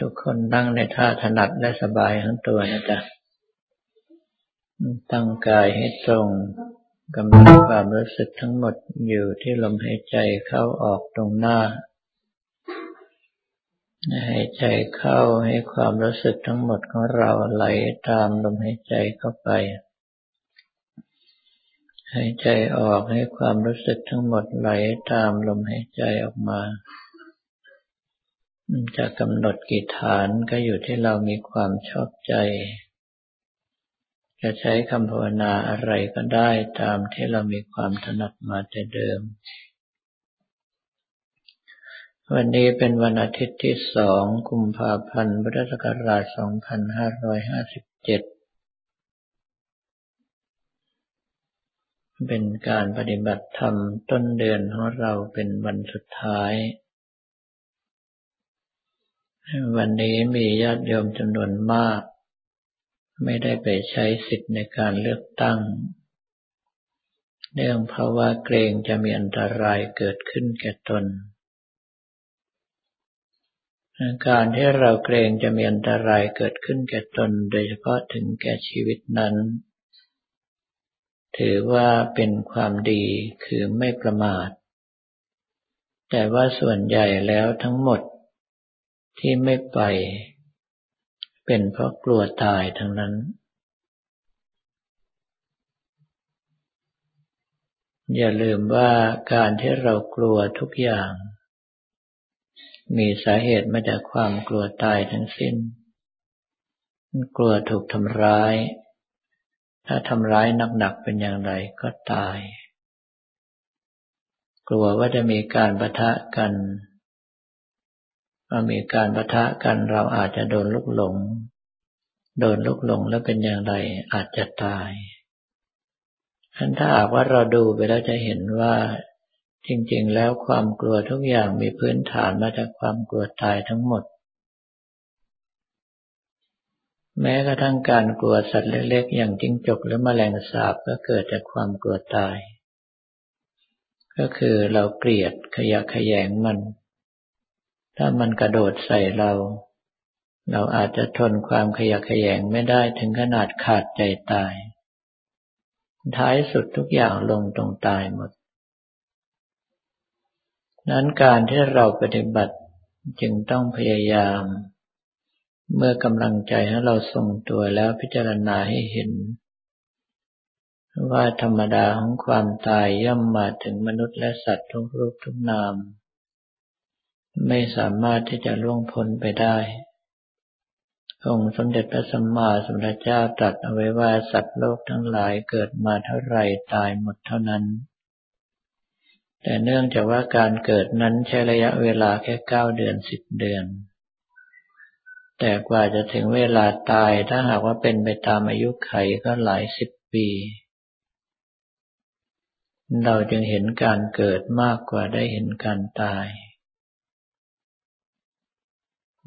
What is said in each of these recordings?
ทุกคนนั่งในท่าถนัดและสบายทั้งตัวนะจ๊ะตั้งกายให้ตรงกำลังความรู้สึกทั้งหมดอยู่ที่ลมหายใจเข้าออกตรงหน้าหายใจเข้าให้ความรู้สึกทั้งหมดของเราไหลตามลมหายใจเข้าไปหายใจออกให้ความรู้สึกทั้งหมดไหลตามลมหายใจออกมา จะกำหนดกี่ฐานก็อยู่ที่เรามีความชอบใจ จะใช้คำภาวนาอะไรก็ได้ตามที่เรามีความถนัดมาแต่เดิม วันนี้เป็นวันอาทิตย์ที่สองกุมภาพันธ์พุทธศักราช 2557 เป็นการปฏิบัติธรรมต้นเดือนของเราเป็นวันสุดท้าย วันนี้มีญาติโยมจำนวนมาก ไม่ได้ไปใช้สิทธิ์ในการเลือกตั้ง เนื่องเพราะว่าเกรงจะมีอันตรายเกิดขึ้นแก่ตน การที่เราเกรงจะมีอันตรายเกิดขึ้นแก่ตน โดยเฉพาะถึงแก่ชีวิตนั้น ถือว่าเป็นความดีคือไม่ประมาท แต่ว่าส่วนใหญ่แล้วทั้งหมด ที่ไม่ไป เป็นเพราะกลัวตายทั้งนั้น อย่าลืมว่าการที่เรากลัวทุกอย่าง มีสาเหตุมาจากความกลัวตายทั้งสิ้น กลัวถูกทำร้าย ถ้าทำร้ายหนักๆเป็นอย่างไรก็ตาย กลัวว่าจะมีการประทะกัน ว่ามีการประทะกันเราอาจจะโดนลุกหลง โดนลุกหลงแล้วเป็นอย่างไรอาจจะตายท่านถ้าหากว่าเราดูไปแล้วจะเห็นว่า จริง ๆ แล้วความกลัวทุกอย่างมีพื้นฐานมาจากความกลัวตายทั้งหมด แม้กระทั่งการกลัวสัตว์เล็กๆ อย่างจิ้งจกหรือมแมลงสาบก็เกิดจากความกลัวตาย ก็คือเราเกลียดขยะขยงมัน ถ้ามันกระโดดใส่เรา เราอาจจะทนความขยะขยงไม่ได้ถึงขนาดขาดใจตาย ท้ายสุดทุกอย่างลงตรงตายหมด นั้นการที่เราปฏิบัติจึงต้องพยายาม เมื่อกำลังใจของเราทรงตัวแล้วพิจารณาให้เห็น ว่าธรรมดาของความตายย่อมมาถึงมนุษย์และสัตว์ทุกรูปทุกนาม ไม่สามารถที่จะล่วงพ้นไปได้องค์สมเด็จพระสัมมาสัมพุทธเจ้าตรัสเอาไว้ว่าสัตว์โลกทั้งหลายเกิดมาเท่าไรตายหมดเท่านั้น แต่เนื่องจากว่าการเกิดนั้นใช้ระยะเวลาแค่เก้าเดือนสิบเดือน แต่กว่าจะถึงเวลาตายถ้าหากว่าเป็นไปตามอายุไขก็หลายสิบปี เราจึงเห็นการเกิดมากกว่าได้เห็นการตาย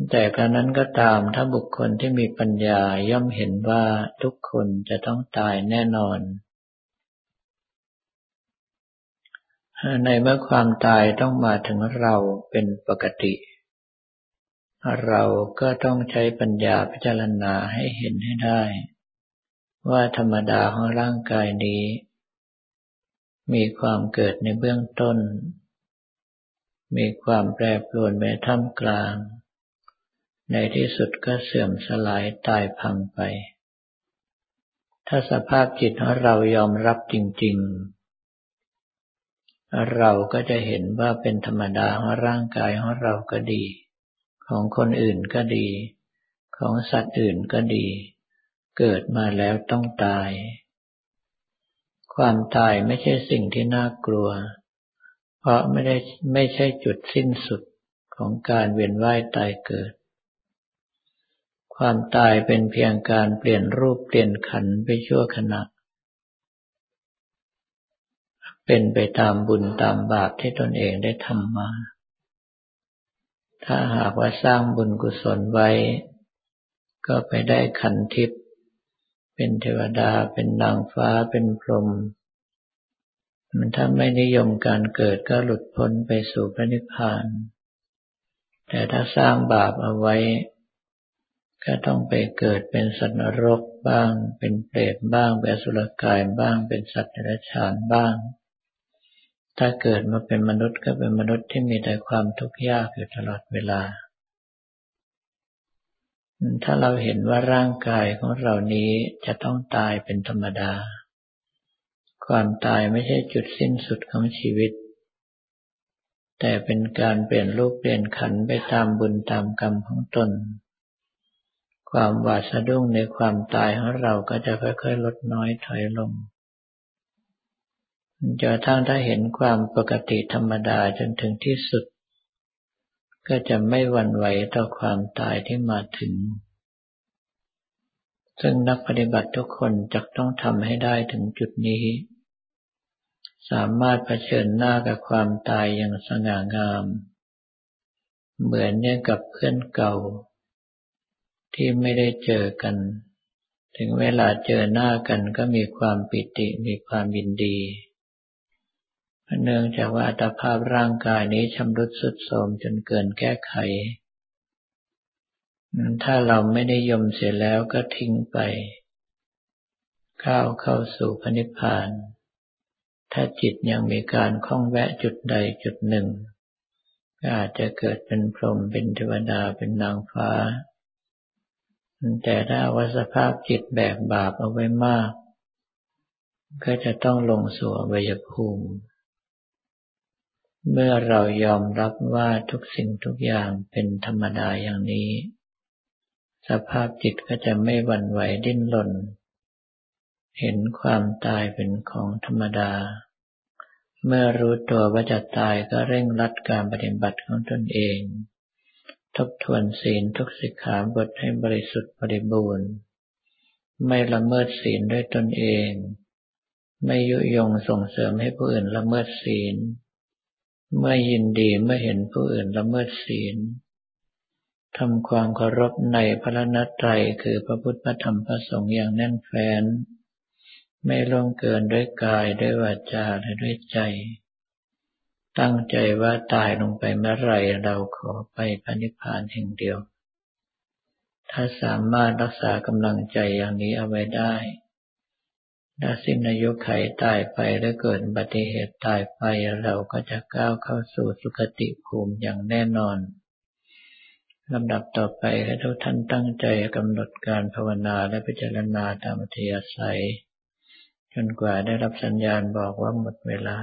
แต่กระนั้นก็ตามถ้าบุคคลที่มีปัญญาย่อมเห็นว่าทุกคนจะต้องตายแน่นอน ในเมื่อความตายต้องมาถึงเราเป็นปกติ เราก็ต้องใช้ปัญญาพิจารณาให้เห็นให้ได้ ว่าธรรมดาของร่างกายนี้ มีความเกิดในเบื้องต้น มีความแปรปรวนในท่ามกลาง ในที่สุดก็เสื่อมสลายตายพังไป ถ้าสภาพจิตของเรายอมรับจริง ๆ เราก็จะเห็นว่าเป็นธรรมดาของร่างกายของเราก็ดี ของคนอื่นก็ดี ของสัตว์อื่นก็ดี เกิดมาแล้วต้องตาย ความตายไม่ใช่สิ่งที่น่ากลัว เพราะไม่ได้ไม่ใช่จุดสิ้นสุดของการเวียนว่ายตายเกิด ความตายเป็นเพียงการเปลี่ยนรูปเปลี่ยนขันไปชั่วขณะ เป็นไปตามบุญตามบาปที่ตนเองได้ทำมา ถ้าหากว่าสร้างบุญกุศลไว้ ก็ไปได้ขันทิพย์เป็นเทวดาเป็นนางฟ้าเป็นพรหมมันถ้าไม่นิยมการเกิดก็หลุดพ้นไปสู่พระนิพพาน แต่ถ้าสร้างบาปเอาไว้ ก็ต้องไปเกิดเป็นสัตว์นรกบ้าง เป็นเปรตบ้าง เป็นสุรกายบ้าง เป็นสัตว์เดรัจฉานบ้าง ถ้าเกิดมาเป็นมนุษย์ก็เป็นมนุษย์ที่มีแต่ความทุกข์ยากอยู่ตลอดเวลา ถ้าเราเห็นว่าร่างกายของเรานี้จะต้องตายเป็นธรรมดา ความตายไม่ใช่จุดสิ้นสุดของชีวิต แต่เป็นการเปลี่ยนรูปเปลี่ยนขันไปตามบุญตามกรรมของตน ความหวาดสะดุ้งในความตายของเราก็จะค่อยๆลดน้อยถอยลงจนทั้งถ้าเห็นความปกติธรรมดาจนถึงที่สุด ก็จะไม่หวั่นไหวต่อความตายที่มาถึง ซึ่งนักปฏิบัติทุกคนจะต้องทำให้ได้ถึงจุดนี้ สามารถเผชิญหน้ากับความตายอย่างสง่างาม เหมือนเนี่ยกับเพื่อนเก่า ที่ไม่ได้เจอกัน ถึงเวลาเจอหน้ากันก็มีความปิติมีความยินดีเนื่องจากว่าอัตภาพร่างกายนี้ชำรุดสุดโทรมจนเกินแก้ไข ถ้าเราไม่ได้ยมเสียแล้วก็ทิ้งไป ก้าวเข้าสู่พระนิพพาน ถ้าจิตยังมีการคล้องแวะจุดใดจุดหนึ่ง ก็อาจจะเกิดเป็นพรหมเป็นเทวดาเป็นนางฟ้า แต่ถ้าว่าสภาพจิตแบกบาปเอาไว้มาก ก็จะต้องลงสู่อวัยภูมิ เมื่อเรายอมรับว่าทุกสิ่งทุกอย่างเป็นธรรมดาอย่างนี้ สภาพจิตก็จะไม่หวั่นไหวดิ้นรนเห็นความตายเป็นของธรรมดา เมื่อรู้ตัวว่าจะตายก็เร่งรัดการปฏิบัติของตนเอง ทบทวนศีลทุกสิกขาบทให้บริสุทธิ์บริบูรณ์ ไม่ละเมิดศีลด้วยตนเอง ไม่ยุยงส่งเสริมให้ผู้อื่นละเมิดศีล เมื่อยินดีเมื่อเห็นผู้อื่นละเมิดศีลทำความเคารพในพระนัตไตรคือพระพุทธพระธรรมพระสงฆ์อย่างแน่นแฟ้น ไม่ล่วงเกินด้วยกายด้วยวาจาและด้วยใจ ตั้งใจว่าตายลงไปเมื่อไรเราขอไปพระนิพพานแห่งเดียว ถ้าสามารถรักษากำลังใจอย่างนี้เอาไว้ได้ถ้าสิ้นอายุไขตายไปแลวเกิดบัติเหตุตายไปเราก็จะก้าวเข้าสู่สุคติภูมิอย่างแน่นอนลำดับต่อไปให้ทุกท่านตั้งใจกำหนดการภาวนาและพิจารณาตามอัธยาศัย จนกว่าได้รับสัญญาณบอกว่าหมดเวลา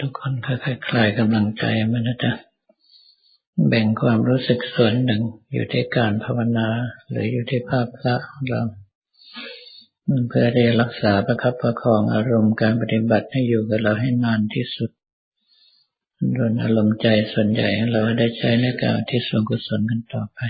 ทุกคนค่อยๆคลายกำลังใจมันนะจ๊ะแบ่งความรู้สึกส่วนหนึ่งอยู่ที่การภาวนา หรืออยู่ที่ภาพพระของเรา เพื่อได้รักษาประคับประคองอารมณ์การปฏิบัติให้อยู่กับเราให้นานที่สุดโดนอารมณ์ใจส่วนใหญ่เราได้ใช้ในการที่ส่วนกุศลกันต่อไป